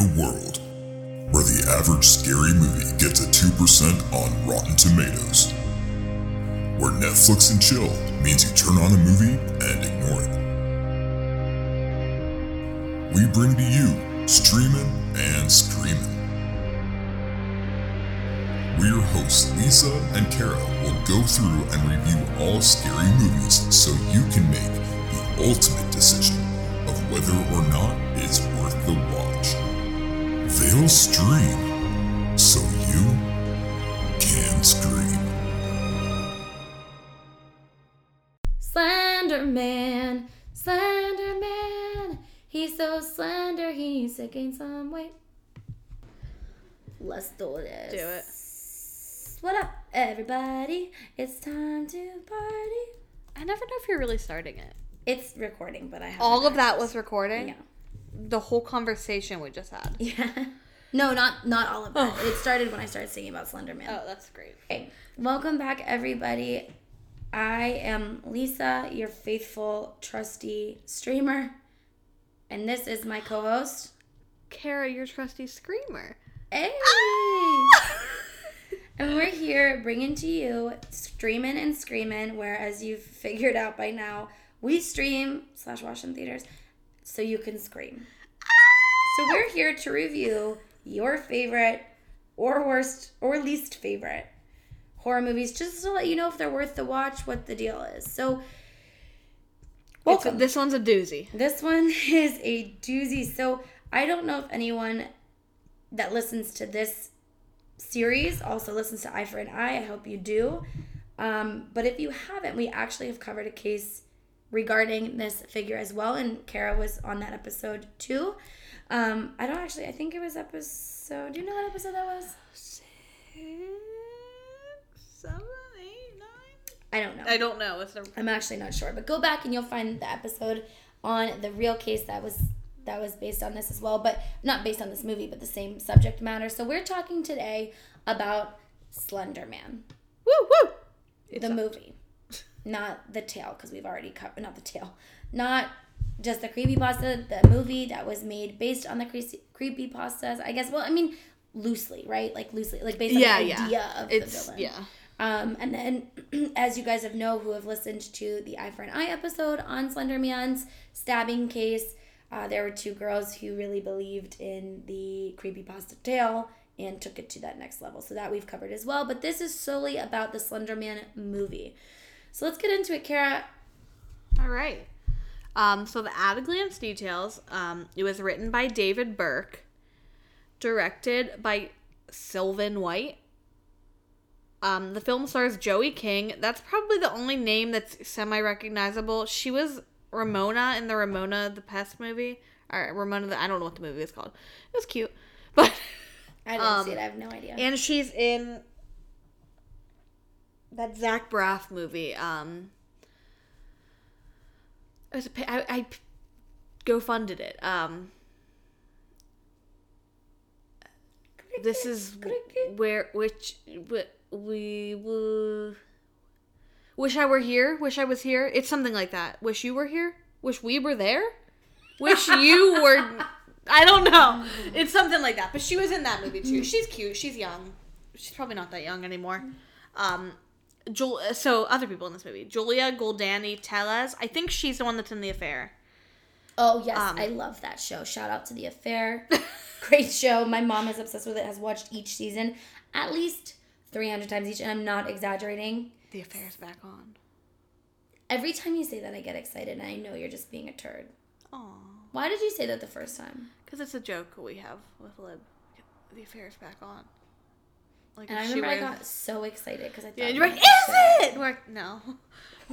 a world where the average scary movie gets a 2% on Rotten Tomatoes, where Netflix and chill means you turn on a movie and ignore it, we bring to you Streamin' and Screamin'. We're your hosts, Lisa and Kara, will go through and review all scary movies so you can make the ultimate decision of whether or not it's worth the watch. They'll stream so you can scream. Slender Man, Slender Man. He's so slender, he's to gain some weight. Let's do this. Do it. What up, everybody? It's time to party. I never know if you're really starting it. It's recording, but I have All of that was recording. Yeah. The whole conversation we just had. Yeah. No, not not all of that. Oh. It started when I started singing about Slender Man. Oh, that's great. Okay. Welcome back, everybody. I am Lisa, your faithful, trusty streamer, and this is my co-host. Kara, your trusty screamer. Hey. Ah! and we're here bringing to you streaming and screaming. Where, as you've figured out by now, we stream slash watch in theaters, so you can scream. So we're here to review your favorite or worst or least favorite horror movies, just to let you know if they're worth the watch, what the deal is. So, It's welcome. this one's a doozy. This one is a doozy. So I don't know if anyone that listens to this series also listens to Eye for an Eye. I hope you do. Um, but if you haven't, we actually have covered a case regarding this figure as well, and Kara was on that episode too. Um, I don't actually. I think it was episode. Do you know what episode that was? Seven, eight, nine. I don't know. I don't know. It's a I'm actually not sure, but go back and you'll find the episode on the real case that was that was based on this as well, but not based on this movie, but the same subject matter. So we're talking today about Slender Man, woo woo. the movie, not the tale, because we've already covered not the tale, not just the creepy pasta, the movie that was made based on the cre- creepypastas. I guess. Well, I mean, loosely, right? Like loosely, like based on Yeah, the yeah. idea of It's the villain. yeah. Um, and then, as you guys have know, who have listened to the Eye for an Eye episode on Slender Man's stabbing case, uh, there were two girls who really believed in the creepypasta tale and took it to that next level. So that we've covered as well. But this is solely about the Slender Man movie. So let's get into it, Kara. All right. Um, so the at a glance details. Um, it was written by David Birke, directed by Sylvain White. Um, the film stars Joey King. That's probably the only name that's semi recognizable. She was Ramona in the Ramona the Pest movie. Or Ramona the I don't know what the movie is called. It was cute. But I didn't Um, see it. I have no idea. and she's in that Zach Braff movie. Um, it was a, I, I go funded it. Um, this is where which we will. Wish I were here. Wish I was here. It's something like that. Wish you were here. Wish we were there. Wish you were. I don't know. It's something like that. But she was in that movie too. She's cute. She's young. She's probably not that young anymore. Um, Jul- so other people in this movie, Julia Goldani Telles. I think she's the one that's in the affair. Oh yes, Um, I love that show. Shout out to the affair. Great show. My mom is obsessed with it. Has watched each season at least three hundred times each, and I'm not exaggerating. The affair's back on. Every time you say that, I get excited, and I know you're just being a turd. Aw, Why did you say that the first time? because it's a joke we have with Lib. The affair's back on. Like And I remember I got so excited because I thought Yeah, you you're like, is gonna it? We're like, no.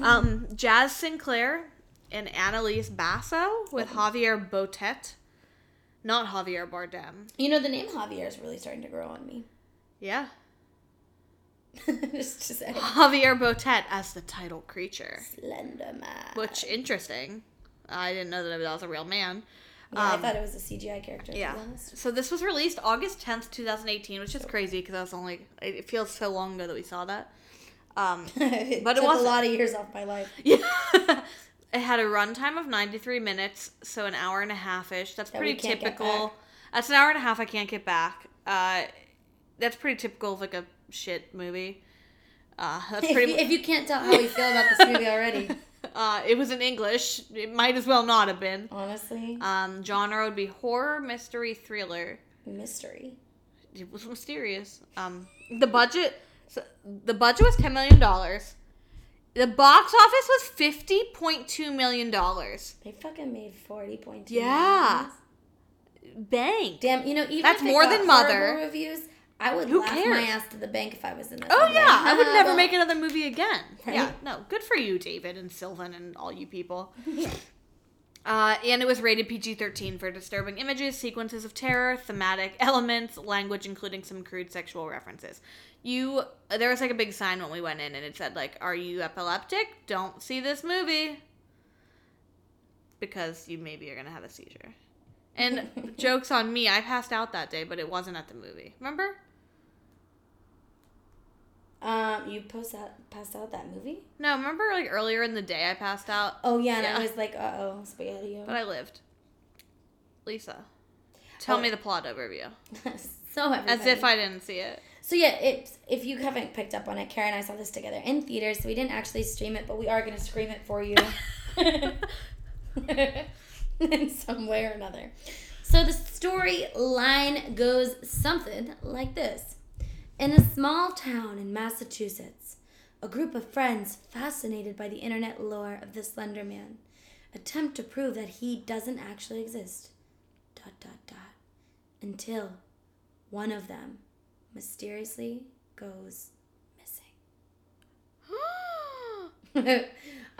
Um, Jaz Sinclair and Annalise Basso with Javier Botet, not Javier Bardem. You know, the name Javier is really starting to grow on me. Yeah, just to say, Javier Botet as the title creature, Slender Man. which interesting. I didn't know that that was a real man. Yeah, I um, thought it was a CGI character. Yeah. So this was released August tenth, two thousand eighteen, which is crazy because I was only. It feels so long ago that we saw that. Um, it But it took wasn't. a lot of years off my life. Yeah. it had a runtime of 93 minutes, so an hour and a half ish. That's That pretty typical. That's an hour and a half. I can't get back. Uh, that's pretty typical of like a shit movie. Uh, that's If pretty. you, if you can't tell how we feel about this movie already, uh, it was in English. It might as well not have been. honestly, Um, genre would be horror, mystery, thriller. mystery. It was mysterious. Um, the budget. So the budget was ten million dollars. The box office was fifty point two million dollars. They fucking made forty point two. Yeah. Bang. Damn, you know, even That's if more than Mother. reviews, I would Who laugh my ass to the bank if I was in this. Oh like, yeah, I would "Ah, never well." make another movie again. Yeah, no, good for you, David and Sylvan and all you people. Uh, and it was rated PG 13 for disturbing images, sequences of terror, thematic elements, language, including some crude sexual references. You, there was like a big sign when we went in, and it said like, "Are you epileptic? Don't see this movie." Because you maybe are gonna have a seizure. And jokes on me, I passed out that day, but it wasn't at the movie. Remember? Um, you post out, passed out that movie? No, remember like earlier in the day I passed out, Oh yeah, and Yeah. I was like, uh oh, spaghetti. but I lived. Lisa, tell Oh. me the plot overview. so everybody. As if I didn't see it. So yeah, it's if you haven't picked up on it, Kara and I saw this together in theaters, so we didn't actually stream it, but we are gonna scream it for you. in some way or another. So the storyline goes something like this. In a small town in Massachusetts, a group of friends fascinated by the internet lore of the Slender Man attempt to prove that he doesn't actually exist. Dot dot dot. Until one of them mysteriously goes missing.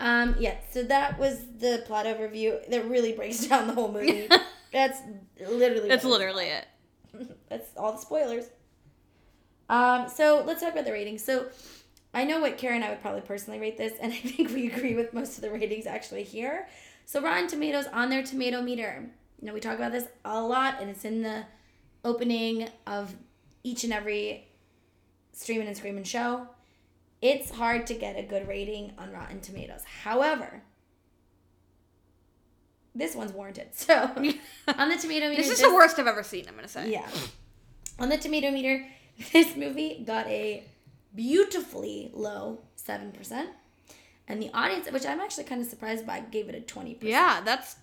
um, yeah, so that was the plot overview that really breaks down the whole movie. That's literally That's what it literally it. That's all the spoilers. Um, so let's talk about the ratings. So I know what Karen and I would probably personally rate this, and I think we agree with most of the ratings actually here. So Rotten Tomatoes on their tomato meter. You know, we talk about this a lot, and it's in the opening of each and every streaming and screaming show. It's hard to get a good rating on Rotten Tomatoes. However, this one's warranted. So on the tomato meter, This is this- the worst I've ever seen, I'm gonna say. yeah. On the tomato meter, this movie got a beautifully low 7%. And the audience, which I'm actually kind of surprised by, gave it a 20%. Yeah, that's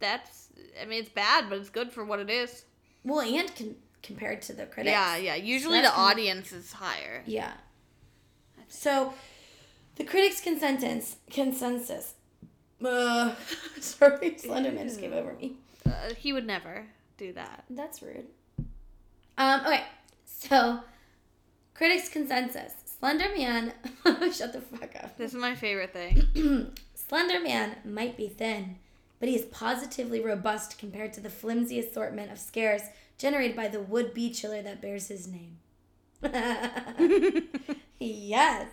that's I mean it's bad, but it's good for what it is. Well, and con- compared to the critics. Yeah, yeah. Usually the audience is higher. Yeah. So, the critics' consensus, consensus. Uh, sorry, Slenderman just came over me. Uh, he would never do that. That's rude. Um, okay, so critics' consensus: Slender Man. shut the fuck up. This is my favorite thing. Slender Man might be thin, but he is positively robust compared to the flimsy assortment of scares generated by the would-be chiller that bears his name. yes,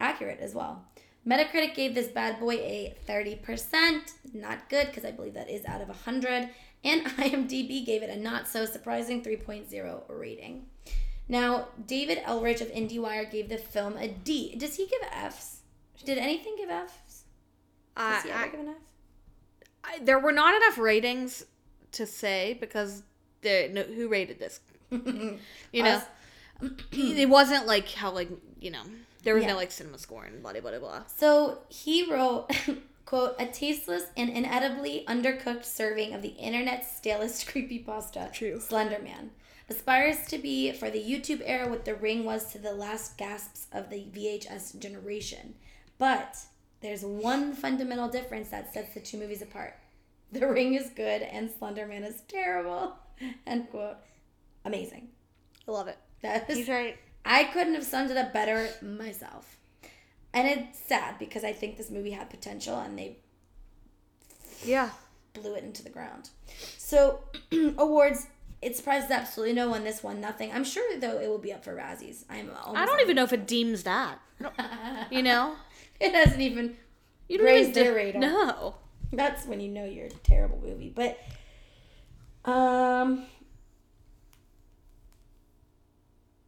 accurate as well. Metacritic gave this bad boy a 30%, not good because I believe that is out of 100, and IMDb gave it a not so surprising 3.0 rating. Now, David Ehrlich of IndieWire gave the film a D. Does he give Fs? Did anything give Fs? Uh, Does he ever I- give an F? I, there were not enough ratings to say because the no, who rated this? You know, it wasn't like how like you know there was Yeah. no like cinema score and blah blah blah blah. So he wrote, quote, a tasteless and inedibly undercooked serving of the internet's stalest creepypasta, True. Slender Man. Aspires to be for the YouTube era what The Ring was to the last gasps of the VHS generation. But there's one fundamental difference that sets the two movies apart. The Ring is good and Slender Man is terrible. End quote. Amazing. I love it. That is He's right. I couldn't have summed it up better myself. And it's sad because I think this movie had potential and they Yeah. blew it into the ground. So, awards, it surprises absolutely no one. This one, nothing. I'm sure, though, it will be up for Razzies. I'm I don't even know if it deems that. You know, It hasn't even. you don't Raised even their radar. No. That's when you know you're a terrible movie. But, um.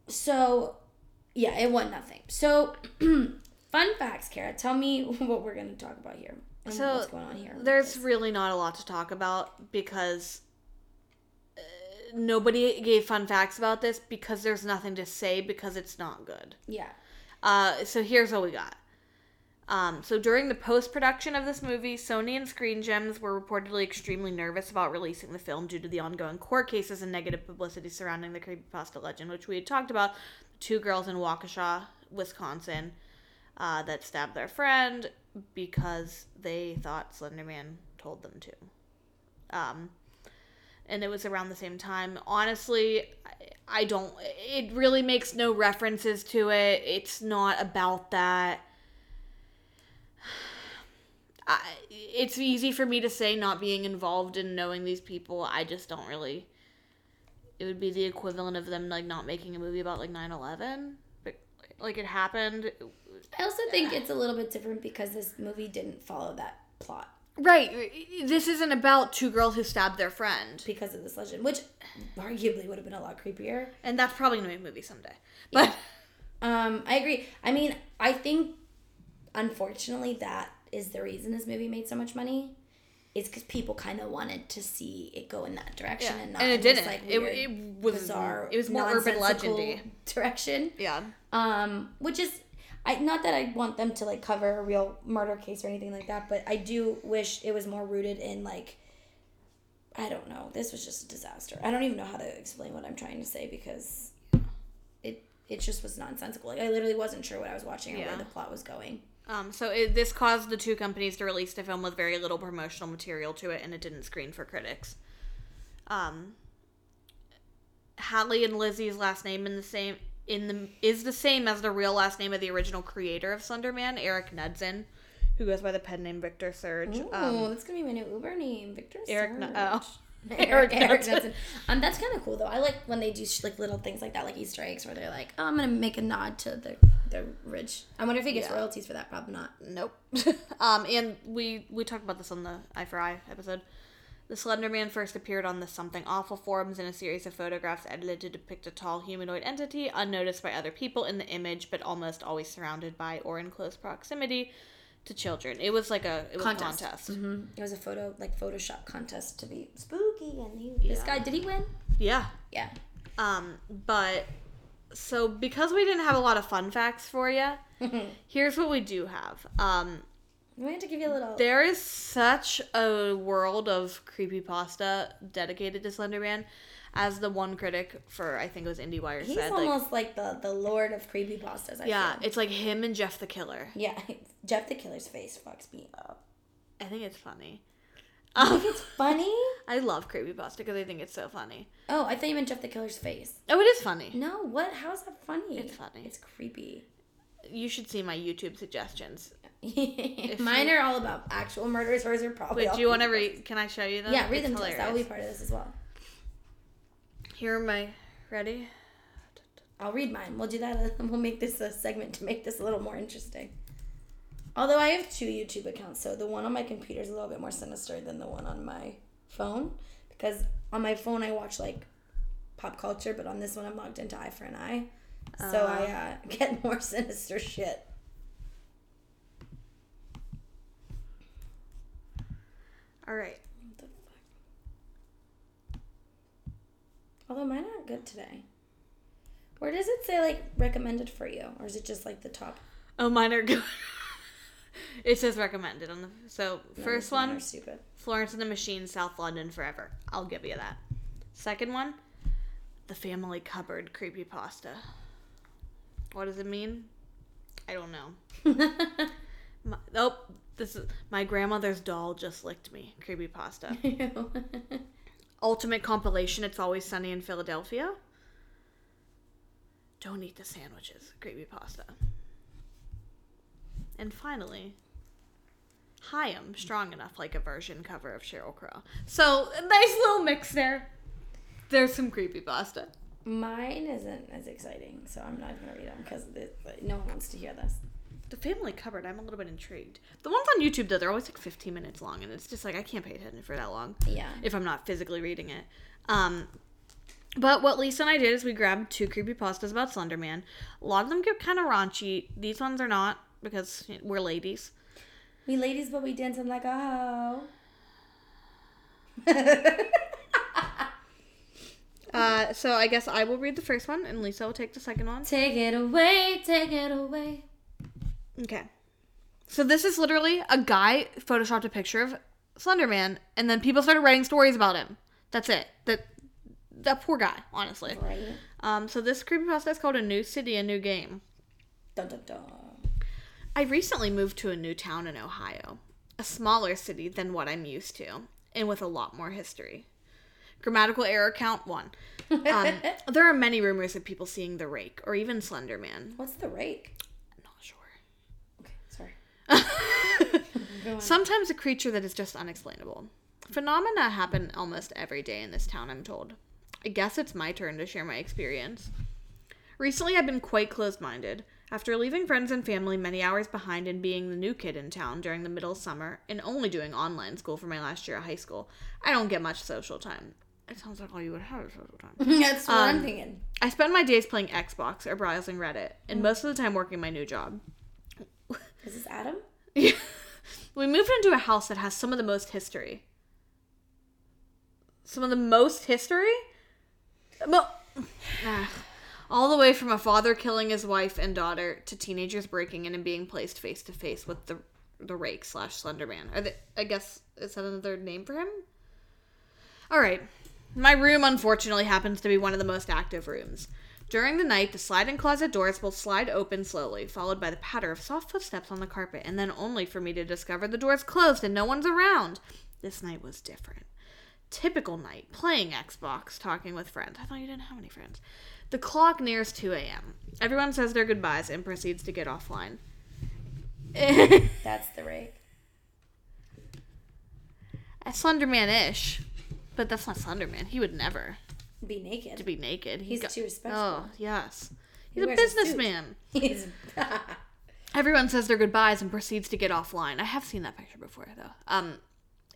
So, yeah, it won nothing. So, fun facts, Kara. Tell me what we're going to talk about here. So, what's going on here. There's really not a lot to talk about because nobody gave fun facts about this because there's nothing to say because it's not good. Yeah. Uh, so here's what we got. Um, so during the post production of this movie, Sony and Screen Gems were reportedly extremely nervous about releasing the film due to the ongoing court cases and negative publicity surrounding the creepypasta legend, which we had talked about. Two girls in Waukesha, Wisconsin, uh, that stabbed their friend because they thought Slenderman told them to. Um, and it was around the same time. Honestly, I, don't. It really makes no references to it. It's not about that. I, it's easy for me to say not being involved in knowing these people. I just don't really. It would be the equivalent of them like not making a movie about like 9-11. But, like it happened. I also think it's a little bit different because this movie didn't follow that plot Right. This isn't about two girls who stabbed their friend. because of this legend, which arguably would have been a lot creepier. And that's probably gonna be a movie someday. But Um, I agree. I mean, I think unfortunately that is the reason this movie made so much money. Is because people kind of wanted to see it go in that direction Yeah, and not and it didn't. like weird, it was- bizarre, it was more urban legendy. direction. yeah. Um, which is, I not that I want them to like cover a real murder case or anything like that, but I do wish it was more rooted in like, I don't know. This was just a disaster. I don't even know how to explain what I'm trying to say because it it just was nonsensical. Like I literally wasn't sure what I was watching or Yeah. where the plot was going. Um, so it, this caused the two companies to release the film with very little promotional material to it, and it didn't screen for critics. Um, Hallie and Lizzie's last name in the same in the is the same as the real last name of the original creator of Slenderman, Eric Knudsen, who goes by the pen name Victor Surge. Ooh, Um, that's gonna be my new Uber name, Victor. Eric Surge. oh. Eric, Eric. Knudsen. Um, that's kind of cool though. I like when they do like little things like that, like Easter eggs, where they're like, "Oh, I'm gonna make a nod to the the rich." I wonder if he gets Yeah. royalties for that. Probably not. Nope. um, and we we talked about this on the Eye for Eye episode. The Slender Man first appeared on the Something Awful forums in a series of photographs edited to depict a tall humanoid entity, unnoticed by other people in the image, but almost always surrounded by or in close proximity to children. It was like a it was Contest. a contest. hmm It was a photo like Photoshop contest to be spooky, and he, this guy did he win? Yeah. Yeah. Um, but so because we didn't have a lot of fun facts for you, here's what we do have. Um, To give you a little. There is such a world of creepypasta dedicated to Slenderman. As the one critic for, I think it was IndieWire He's said, like, almost like, the the lord of creepypastas. I yeah, feel. it's like him and Jeff the Killer. yeah. Jeff the Killer's face fucks me up. I think it's funny. I think it's funny. I love creepypasta because I think it's so funny. Oh, I thought you meant Jeff the Killer's face. Oh, it is funny. No, what? How's that funny? It's funny. It's creepy. You should see my YouTube suggestions. Mine you- are all about actual murders. Hers are probably. Wait, do you want to read? Can I show you them? Yeah, read It's them to us. That will be part of this as well. Here are my. Ready? I'll read mine. We'll do that. uh, We'll make this a segment to make this a little more interesting. Although I have two YouTube accounts, so the one on my computer is a little bit more sinister than the one on my phone. Because on my phone I watch like pop culture, but on this one I'm logged into Eye for an Eye. So I uh, get more sinister shit. All right. What the fuck? Although mine aren't good today. Where does it say like recommended for you, or is it just like the top? Oh, mine are good. it says recommended on the. So No, first mine one, are stupid. Florence and the Machine, South London Forever. I'll give you that. Second one, The Family Cupboard Creepy Pasta. What does it mean? I don't know. My, oh, this is my grandmother's doll just licked me. Creepypasta. Ultimate compilation. It's always sunny in Philadelphia. Don't eat the sandwiches. Creepypasta. And finally, Hi, I'm strong enough, like a version cover of Sheryl Crow. So nice little mix there. There's some creepypasta. Mine isn't as exciting, so I'm not gonna read them because no one wants to hear this. The family cupboard, I'm a little bit intrigued. The ones on YouTube though, they're always like 15 minutes long, and it's just like I can't pay attention for that long Yeah. if I'm not physically reading it. Um, but what Lisa and I did is we grabbed two creepypastas about Slenderman. A lot of them get kind of raunchy. These ones are not because we're ladies. We ladies, but we dancing like a hoe. Uh, so I guess I will read the first one, and Lisa will take the second one. Take it away, take it away. Okay. So this is literally a guy photoshopped a picture of Slenderman, and then people started writing stories about him. That's it. That that poor guy, honestly. Right. Um. So this creepypasta is called "A New City, a New Game." Dun, dun, dun. I recently moved to a new town in Ohio, a smaller city than what I'm used to, and with a lot more history. Grammatical error count one. Um, there are many rumors of people seeing the Rake or even Slenderman. What's the rake? Not sure. Okay, sorry. Sometimes a creature that is just unexplainable. Phenomena happen almost every day in this town, I'm told. I guess it's my turn to share my experience. Recently, I've been quite closed minded. After leaving friends and family many hours behind and being the new kid in town during the middle summer and only doing online school for my last year of high school, I don't get much social time. It sounds like all you would have is social time. That's what I'm Um, thinking. I spend my days playing Xbox or browsing Reddit, and most of the time working my new job. Is this Adam? we moved into a house that has some of the most history. Some of the most history? Ah. all the way from a father killing his wife and daughter to teenagers breaking in and being placed face to face with the the rake slash Slenderman. Are they, I guess is that another name for him? All right. My room, unfortunately, happens to be one of the most active rooms. During the night, the sliding closet doors will slide open slowly, followed by the patter of soft footsteps on the carpet, and then only for me to discover the door's closed and no one's around. This night was different. Typical night, playing Xbox, talking with friends. I thought you didn't have any friends. The clock nears 2 a.m. Everyone says their goodbyes and proceeds to get offline. That's the rake. A Slenderman ish. But that's not Slenderman. He would never Be naked. to be naked. He He's got- too respectful. Oh, yes. He's a a businessman. He's Everyone says their goodbyes and proceeds to get offline. I have seen that picture before, though. Um,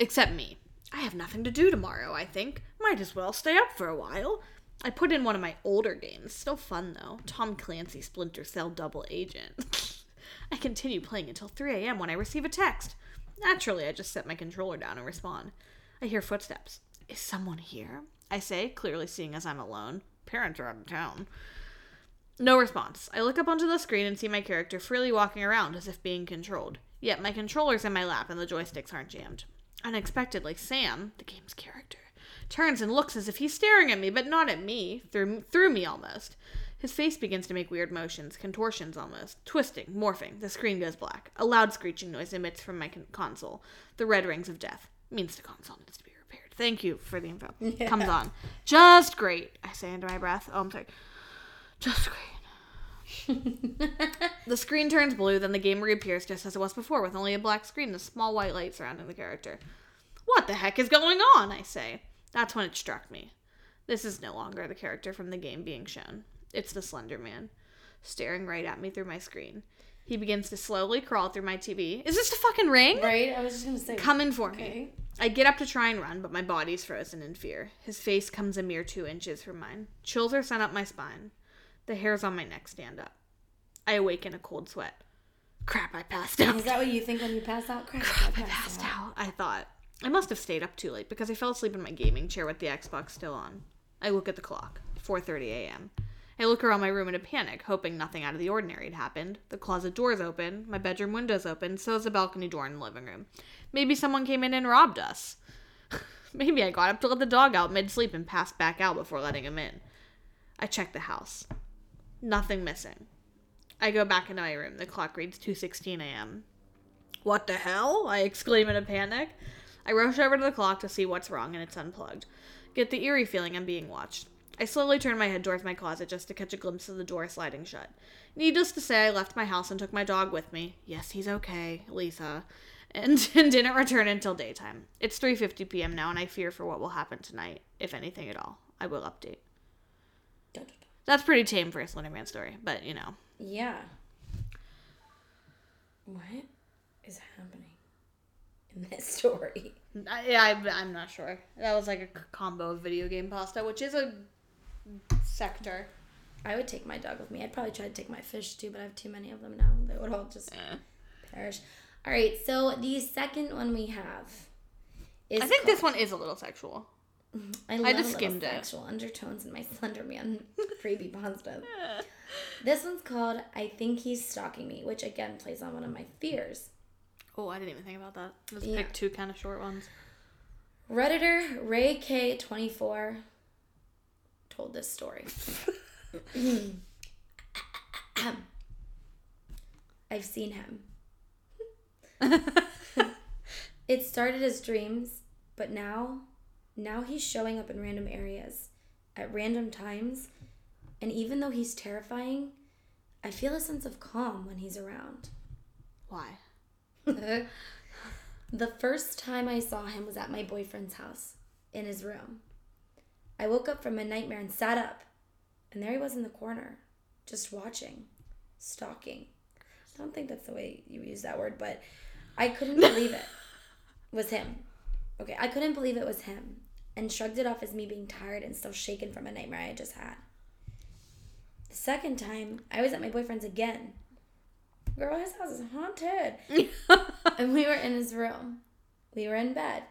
except me. I have nothing to do tomorrow, I think. Might as well stay up for a while. I put in one of my older games. Still fun, though. Tom Clancy Splinter Cell Double Agent. I continue playing until 3 a.m. when I receive a text. Naturally, I just set my controller down and respond. I hear footsteps. Is someone here? I say, clearly seeing as I'm alone. Parents are out of town. No response. I look up onto the screen and see my character freely walking around as if being controlled. Yet my controller's in my lap and the joysticks aren't jammed. Unexpectedly, Sam, the game's character, turns and looks as if he's staring at me, but not at me, through, through me almost. His face begins to make weird motions, contortions almost, twisting, morphing. The screen goes black. A loud screeching noise emits from my con- console. The red rings of death. Means the console needs to be. Thank you for the info. Comes on. Just great, I say under my breath. Oh, I'm sorry. Just great. The screen turns blue, then the game reappears just as it was before, with only a black screen and a small white light surrounding the character. What the heck is going on? I say. That's when it struck me. This is no longer the character from the game being shown. It's the Slender Man, staring right at me through my screen. He begins to slowly crawl through my TV. Is this the fucking ring? right. I was just gonna say. Coming for me. I get up to try and run, but my body's frozen in fear. His face comes a mere two inches from mine. Chills are sent up my spine. The hairs on my neck stand up. I awake in a cold sweat. Crap, I passed out. Is that what you think when you pass out? Crap, I passed out. I thought. I must have stayed up too late because I fell asleep in my gaming chair with the Xbox still on. I look at the clock. 4:30 a.m. I look around my room in a panic, hoping nothing out of the ordinary had happened. The closet door's open, my bedroom window's open, so is the balcony door in the living room. Maybe someone came in and robbed us. Maybe I got up to let the dog out mid sleep and passed back out before letting him in. I check the house. Nothing missing. I go back into my room. The clock reads 2:16 a.m. What the hell? I exclaim in a panic. I rush over to the clock to see what's wrong and it's unplugged. Get the eerie feeling I'm being watched. I slowly turned my head towards my closet just to catch a glimpse of the door sliding shut. Needless to say, I left my house and took my dog with me. Yes, he's okay, Lisa. And, and didn't return until daytime. It's 3:50 p.m. now and I fear for what will happen tonight, if anything at all. I will update. Dun, dun, dun. That's pretty tame for a Slenderman story, but you know. Yeah. What is happening in this story? I, I, I'm not sure. That was like a combo of video game pasta, which is a sector. I would take my dog with me. I'd probably try to take my fish too, but I have too many of them now. They would all just Eh. perish. All right, so the second one we have is I think called- this one is a little sexual. I love just skimmed it. sexual undertones in my Slenderman creepypasta. this one's called "I Think He's Stalking Me," which again plays on one of my fears. Oh, I didn't even think about that. Let's yeah. pick two kind of short ones. Redditor Ray K twenty four told this story. I've seen him. it started as dreams, but now, now he's showing up in random areas at random times, and even though he's terrifying, I feel a sense of calm when he's around. Why? the first time I saw him was at my boyfriend's house, in his room. I woke up from a nightmare and sat up, and there he was in the corner, just watching, stalking. I don't think that's the way you use that word, but I couldn't believe it was him. Okay, I couldn't believe it was him and shrugged it off as me being tired and still shaken from a nightmare I had just had. The second time, I was at my boyfriend's again. Girl, his house is haunted. and we were in his room. We were in bed.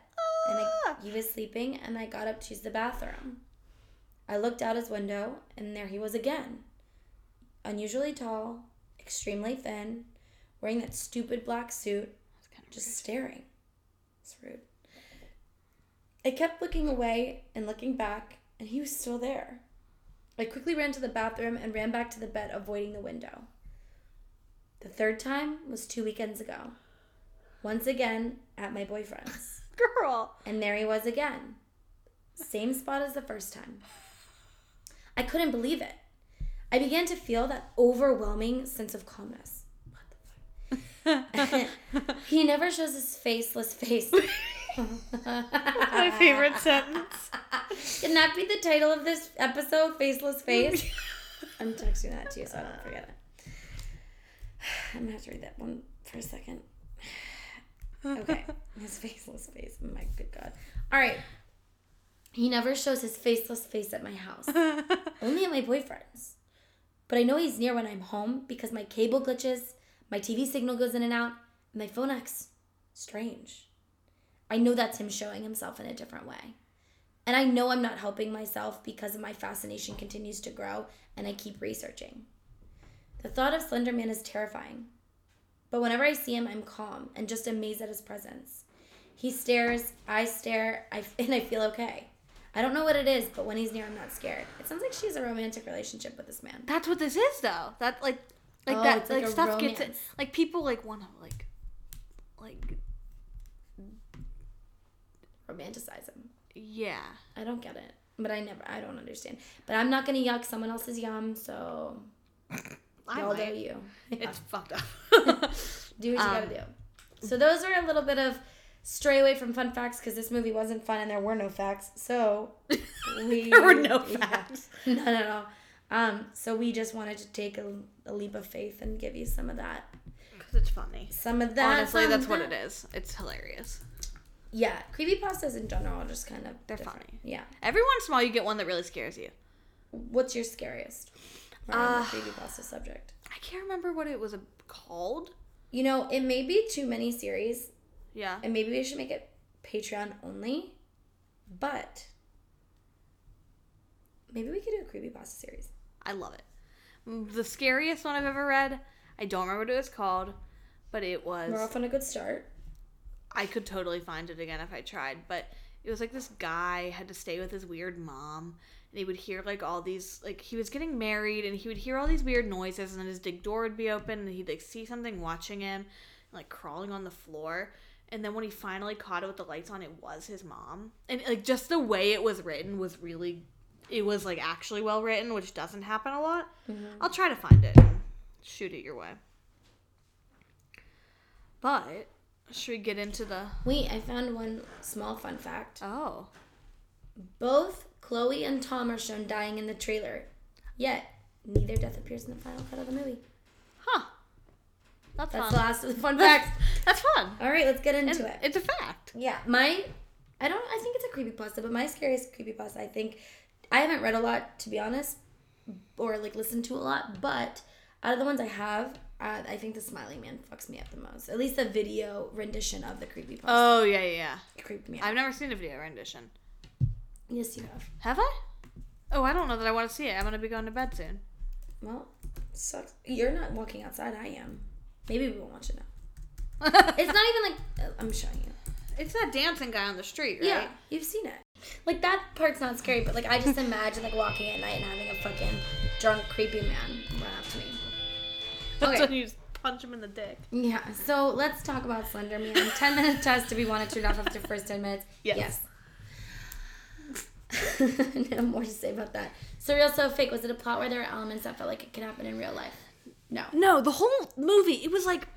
And I, he was sleeping, and I got up to use the bathroom. I looked out his window, and there he was again. Unusually tall, extremely thin, wearing that stupid black suit, just rude. staring. It's rude. I kept looking away and looking back, and he was still there. I quickly ran to the bathroom and ran back to the bed, avoiding the window. The third time was two weekends ago. Once again at my boyfriend's. Girl. And there he was again. Same spot as the first time. I couldn't believe it. I began to feel that overwhelming sense of calmness. What the fuck? he never shows his faceless face. My favorite sentence. Can that be the title of this episode? Faceless face? I'm texting that to you so I don't forget it. I'm gonna have to read that one for a second. Okay. His faceless face. Oh my good God. All right. He never shows his faceless face at my house. Only at my boyfriend's. But I know he's near when I'm home because my cable glitches, my TV signal goes in and out, and my phone acts strange. I know that's him showing himself in a different way. And I know I'm not helping myself because my fascination continues to grow and I keep researching. The thought of Slender Man is terrifying. But whenever I see him, I'm calm and just amazed at his presence. He stares, I stare, I, and I feel okay. I don't know what it is, but when he's near, I'm not scared. It sounds like she has a romantic relationship with this man. That's what this is, though. That like, like oh, that, like, like stuff romance. gets it. Like people like want to like, like romanticize him. Yeah. I don't get it, but I never, I don't understand. But I'm not gonna yuck someone else's yum, so. I Y'all do you. Yeah. It's fucked up. do what you um, gotta do. So those are a little bit of stray away from fun facts because this movie wasn't fun and there were no facts. So we there were no facts. Yeah, none at all. Um, so we just wanted to take a, a leap of faith and give you some of that. Because it's funny. Some of that. Honestly, that's that. what it is. It's hilarious. Yeah, creepy pastas in general are just kind of they're different. funny. Yeah. Every once in a while, you get one that really scares you. What's your scariest? uh, creepy pasta subject. I can't remember what it was called. You know, it may be too many series. Yeah. And maybe we should make it Patreon only. But maybe we could do a creepy pasta series. I love it. The scariest one I've ever read. I don't remember what it was called, but it was. We're off on a good start. I could totally find it again if I tried, but it was like this guy had to stay with his weird mom and he would hear like all these like he was getting married and he would hear all these weird noises and then his big door would be open and he'd like see something watching him like crawling on the floor. And then when he finally caught it with the lights on it was his mom. And like just the way it was written was really it was like actually well written which doesn't happen a lot. Mm-hmm. i'll try to find it. Shoot it your way. But should we get into the wait i found one small fun fact. Oh. Both Chloe and Tom are shown dying in the trailer, yet neither death appears in the final cut of the movie. Huh. That's, That's fun. the last of the fun facts. That's fun. All right, let's get into it's, it. It's a fact. Yeah, my I don't I think it's a creepy pasta, but my scariest creepy pasta I think I haven't read a lot to be honest, or like listened to a lot, but out of the ones I have, uh, I think the Smiling Man fucks me up the most. At least the video rendition of the creepy pasta. Oh yeah, yeah, creeped me out. I've never seen a video rendition. Yes, you have. Have I? Oh, I don't know that I want to see it. I'm gonna be going to bed soon. Well, sucks. You're not walking outside. I am. Maybe we won't watch it now. It's not even like uh, I'm showing you. It's that dancing guy on the street, right? Yeah, you've seen it. Like that part's not scary, but like I just imagine like walking at night and having a fucking drunk, creepy man run up to me. That's Okay. when you just punch him in the dick. Yeah, so let's talk about Slender Man. 10 minute test. Do we want to turn off after the first 10 minutes? Yes. Yes. no more to say about that. So real, so fake. Was it a plot where there were elements that felt like it could happen in real life? No. No, the whole movie, it was like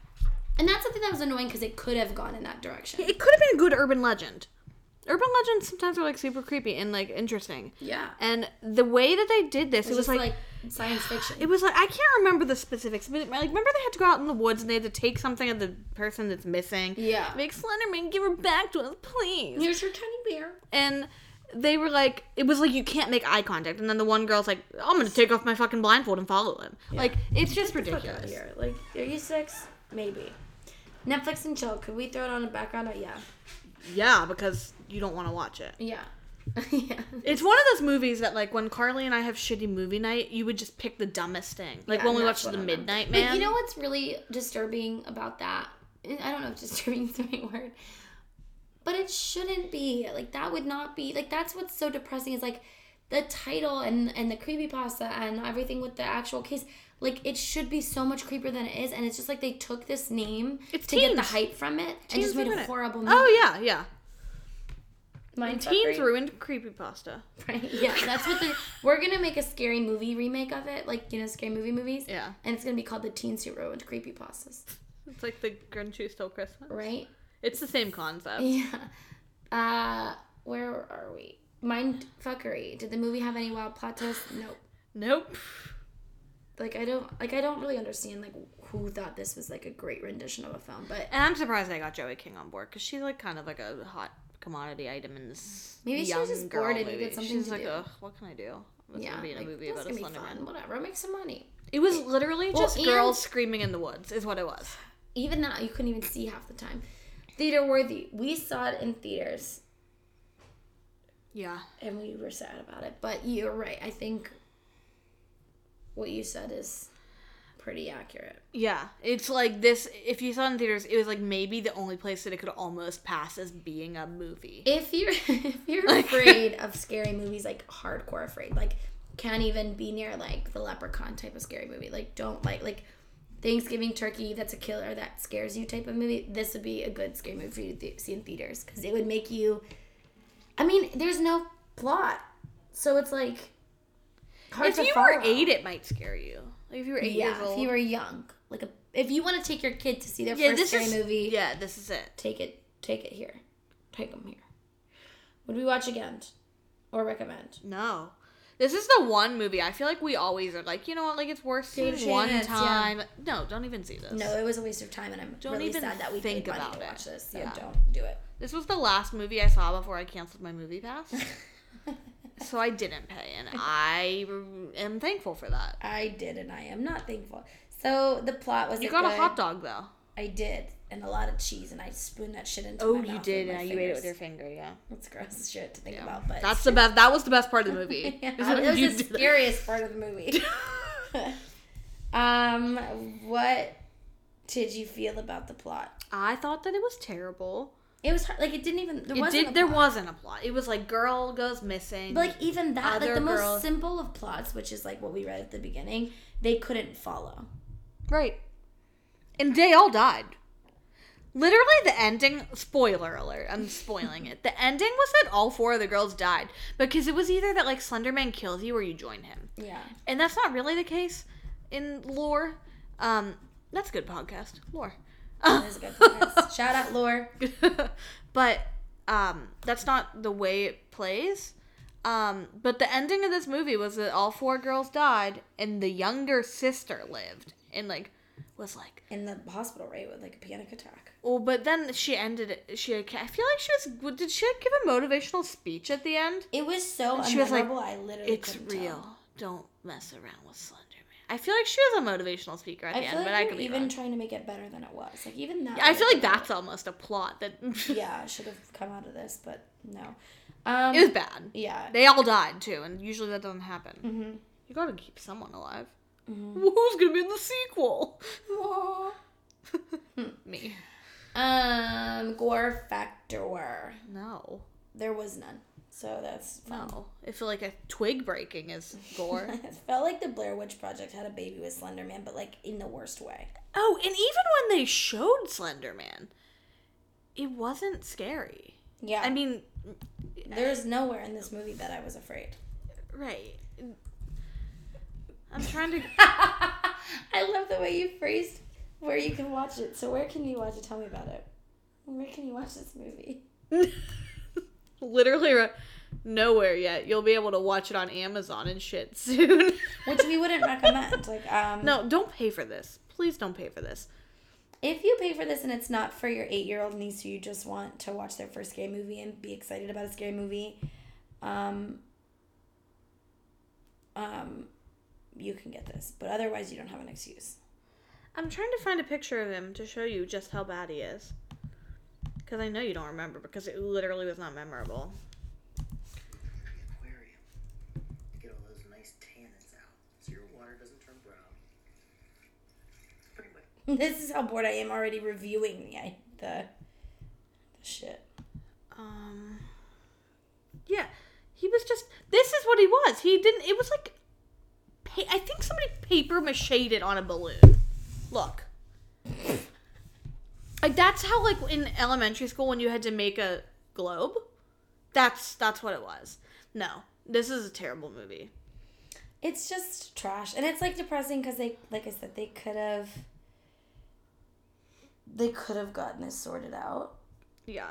And that's something that was annoying because it could have gone in that direction. it could have been a good urban legend. Urban legends sometimes are like super creepy and like interesting. Yeah. And the way that they did this, It it was was just like, like, science fiction. it was like I can't remember the specifics, but like remember they had to go out in the woods and they had to take something of the person that's missing. Yeah. Make Slenderman give her back to us, please. Here's your tiny bear. and they were like it was like you can't make eye contact and then the one girl's like i'm gonna take off my fucking blindfold and follow him like it's just Fuck ridiculous here. Like, are you six? Maybe. Netflix and chill. Could we throw it on the background? Or yeah. yeah because you don't want to watch it Yeah. yeah. it's one of those movies that like when carly and i have shitty movie night you would just pick the dumbest thing like Yeah, when we and watched the I'm- midnight Like, man you know what's really disturbing about that? I don't know if disturbing is the right word, but it shouldn't be. Like that would not be. Like that's what's so depressing is like the title and and the creepy pasta and everything with the actual case. Like it should be so much creepier than it is, and it's just like they took this name It's to get the hype from it and just made a horrible movie. oh yeah yeah Mind teens fuckery. ruined creepypasta Right. Yeah, that's what the we're gonna make a scary movie remake of it, like you know, scary movie movies. Yeah. And it's gonna be called the Teens Who Ruined Creepypastas. it's like the grinch who stole christmas Right? It's the same concept Yeah. Uh, where are we? Mind fuckery. Did the movie have any wild plot twists? Nope. nope Like I don't like I don't really understand like who thought this was like a great rendition of a film, but and i'm surprised they got joey king on board because she's like kind of like a hot commodity item in this Maybe she young was just girl bored and needed something she's to like do. Ugh, what can i do Let's yeah, be in a like, movie about a gonna be slender fun. man Whatever, make some money. It was literally Well, just girls screaming in the woods, is what it was. Even that you couldn't even see half the time. Theater worthy. We saw it in theaters Yeah. and we were sad about it. But you're right. I think what you said is pretty accurate. Yeah. It's like this if you saw it in theaters, it was like maybe the only place that it could almost pass as being a movie. If you're if you're afraid of scary movies, like hardcore afraid, like can't even be near like the Leprechaun type of scary movie. Like don't like like Thanksgiving turkey that's a killer that scares you type of movie. This would be a good scary movie for you to th- see in theaters because it would make you. I mean, there's no plot, so it's like hard if to you follow. were eight, it might scare you. Like if you were eight yeah, years old. if you were young, like a if you want to take your kid to see their yeah, first this scary is movie, Yeah, this is it. take it take it here take them here would we watch again or recommend No. This is the one movie I feel like we always are like, you know what, like it's worth it seeing one chance, yeah. time. No, don't even see this. no it was a waste of time and i'm Don't really even sad that we think paid money about to it. watch this so Yeah. don't do it This was the last movie I saw before I canceled my movie pass. so I didn't pay, and I am thankful for that. i did and i am not thankful so the plot was You it got a hot dog though. i did and a lot of cheese and i spooned that shit into Oh, my you mouth did, and you ate it with your finger. Yeah, that's gross shit to think yeah. about but that's the best. That was the best part of the movie. yeah, that was the scariest part of the movie um what did you feel about the plot I thought that it was terrible. It was hard, like it didn't even. There It wasn't did. a There wasn't a plot. It was like girl goes missing. But, like even that, like the most simple of plots, which is like what we read at the beginning, they couldn't follow. right, and they all died. Literally, the ending. Spoiler alert! I'm spoiling it. The ending was that all four of the girls died because it was either that like Slenderman kills you or you join him. Yeah, and that's not really the case in lore. Um, that's a good podcast, lore. that is a good podcast. Shout out Lore. but um, that's not the way it plays. Um, but the ending of this movie was that all four girls died and the younger sister lived and like was like in the hospital, right, with like a panic attack. oh but then she ended it she i feel like she was did she give a motivational speech at the end It was so She was like. I literally it's real tell. don't mess around with slender man i feel like she was a motivational speaker at I the feel end like but i could even wrong. trying to make it better than it was. Like even that. i feel like that's almost a plot that yeah, should have come out of this, but no. Um, It was bad. yeah. They all died too, and usually that doesn't happen. Mm-hmm. You gotta keep someone alive. Who's gonna be in the sequel? Me. Um, gore factor. No. There was none, so that's fun. No. I feel like a twig breaking is gore. it felt like the Blair Witch Project had a baby with Slender Man, but like in the worst way. oh, and even when they showed Slender Man, it wasn't scary. Yeah, I mean, there's nowhere in this movie that I was afraid. right. I'm trying to. I love the way you phrased where you can watch it. So where can you watch it? Tell me about it. Where can you watch this movie? Literally nowhere yet. You'll be able to watch it on Amazon and shit soon. Which we wouldn't recommend. Like, um, no, don't pay for this. Please don't pay for this. if you pay for this and it's not for your eight-year-old niece who you just want to watch their first scary movie and be excited about a scary movie, um, um, you can get this. But otherwise, you don't have an excuse. I'm trying to find a picture of him to show you just how bad he is. Because I know you don't remember because it literally was not memorable. aquarium to get all those nice so your water doesn't turn brown. Pretty much. this is how bored I am already reviewing the the, the shit. Um. Yeah, he was just. This is what he was. He didn't. It was like. Pa- I think somebody paper mache'd it on a balloon. Look. Like that's how like in elementary school when you had to make a globe. That's that's what it was. No, this is a terrible movie. It's just trash, and it's like depressing because they, like I said, they could have, they could have gotten this sorted out Yeah.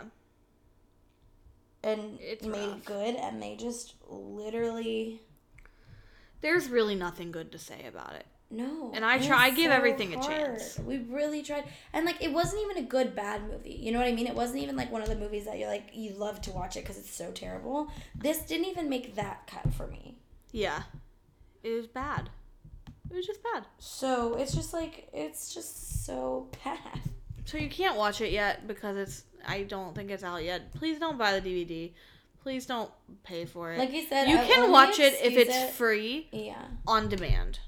and It's made rough. good, and they just literally There's really nothing good to say about it. no. And I try- I give everything a chance. We really tried, and like it wasn't even a good bad movie. You know what I mean? It wasn't even like one of the movies that you're like you love to watch it because it's so terrible. This didn't even make that cut for me. Yeah. It was bad. It was just bad. So it's just like it's just so bad. So you can't watch it yet because it's I don't think it's out yet. Please don't buy the DVD. Please don't pay for it. Like you said, you I can watch it if it's it- free Yeah. on demand.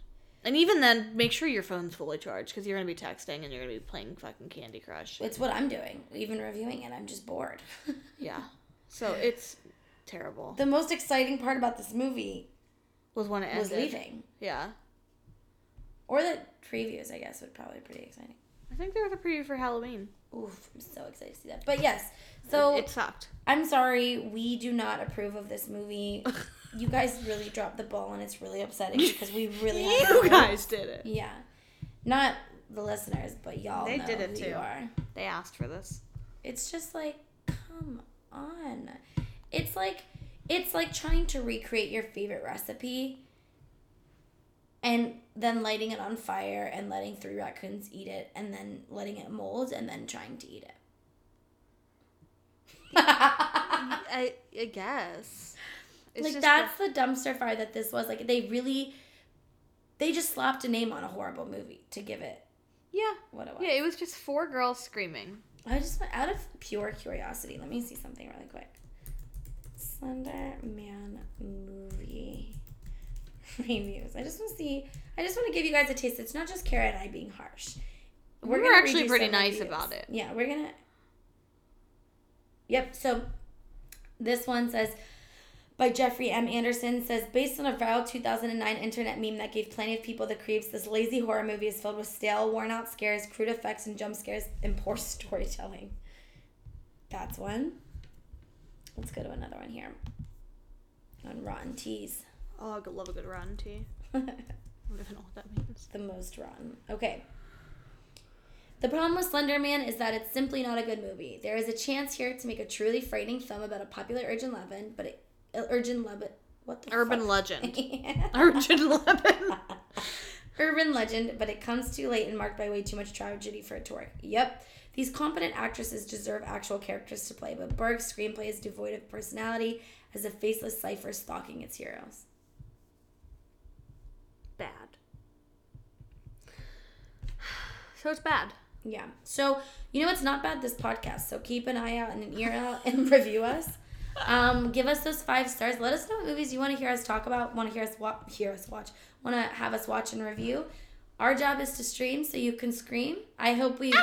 And even then, make sure your phone's fully charged because you're gonna be texting and you're gonna be playing fucking Candy Crush. It's what I'm doing. Even reviewing it, I'm just bored. Yeah. So it's terrible. the most exciting part about this movie Was when it was leaving. Yeah. Or the previews, I guess, would probably be pretty exciting. I think there was a preview for Halloween. Oof, I'm so excited to see that. But yes, so it sucked. I'm sorry, we do not approve of this movie. you guys really dropped the ball, and it's really upsetting because we really You guys did it. Yeah, not the listeners, but y'all. They know did it too. They asked for this. It's just like, come on. It's like it's like trying to recreate your favorite recipe and then lighting it on fire and letting three raccoons eat it and then letting it mold and then trying to eat it. I I guess. It's like that's the dumpster fire that this was. Like they really they just slapped a name on a horrible movie to give it yeah. what it was. Yeah, it was just four girls screaming. I just out of pure curiosity, let me see something really quick. Slender Man movie reviews. I just want to see. I just want to give you guys a taste. It's not just Kara and I being harsh. We're, gonna actually pretty nice reviews. about it. Yeah, we're gonna. Yep. So, this one says. By Jeffrey M. Anderson says, based on a viral 2009 internet meme that gave plenty of people the creeps, this lazy horror movie is filled with stale, worn out scares, crude effects, and jump scares, and poor storytelling. That's one. Let's go to another one here. On Rotten Teas. Oh, I love a good rotten tea. I don't even know what that means. the most rotten. Okay. The problem with Slender Man is that it's simply not a good movie. There is a chance here to make a truly frightening film about a popular urban legend, but it, uh, urban legend. What the Urban fuck? legend. Urban legend. urban legend, but it comes too late and marked by way too much tragedy for it to work. Yep. These competent actresses deserve actual characters to play, but Birke's screenplay is devoid of personality as a faceless cipher stalking its heroes. bad. So it's bad. Yeah. So, you know it's not bad? This podcast. So keep an eye out and an ear out and review us. Um, give us those five stars. Let us know what movies you want to hear us talk about. Want to hear us wa- hear us watch. Want to have us watch and review. Our job is to stream so you can scream. I hope we've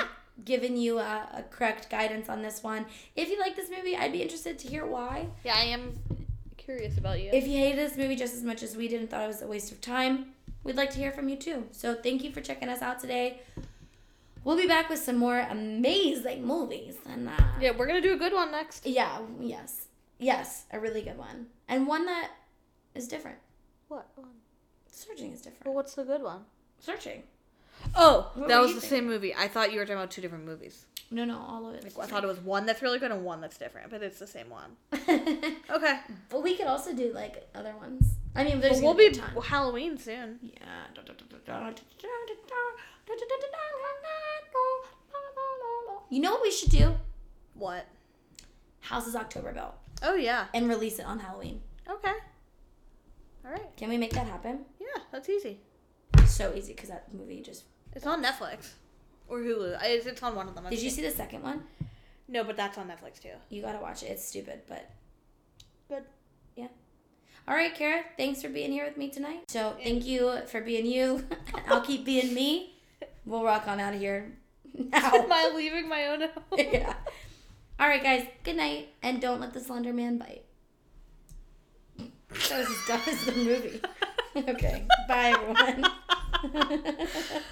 given you a, a correct guidance on this one. If you like this movie, I'd be interested to hear why. Yeah, I am curious about you. If you hated this movie just as much as we did and thought it was a waste of time, we'd like to hear from you too. So thank you for checking us out today. We'll be back with some more amazing movies and uh, yeah, we're gonna do a good one next. yeah, yes, yes, a really good one and one that is different. What one? Searching is different. Well, what's the good one? Searching. Oh, What that was the thinking? same movie. I thought you were talking about two different movies. No, no, all of it. I thought it was one that's really good and one that's different, but it's the same one. Okay. but we could also do like other ones. I mean, there's Well, be ton. Halloween soon. Yeah. You know what we should do? What? Houses October Built Oh yeah. and release it on Halloween. Okay. All right. Can we make that happen? Yeah, that's easy. So easy because that movie just. It's on Netflix or Hulu. It's, it's on one of them. Did you see the second one? No, but that's on Netflix too. You gotta watch it. It's stupid, but Good. yeah. All right, Kara. Thanks for being here with me tonight. So thank you for being you. I'll keep being me. We'll rock on out of here now. Am I leaving my own house? yeah. All right, guys. Good night, and don't let the Slender Man bite. That was as dumb as the movie. okay. Bye, everyone.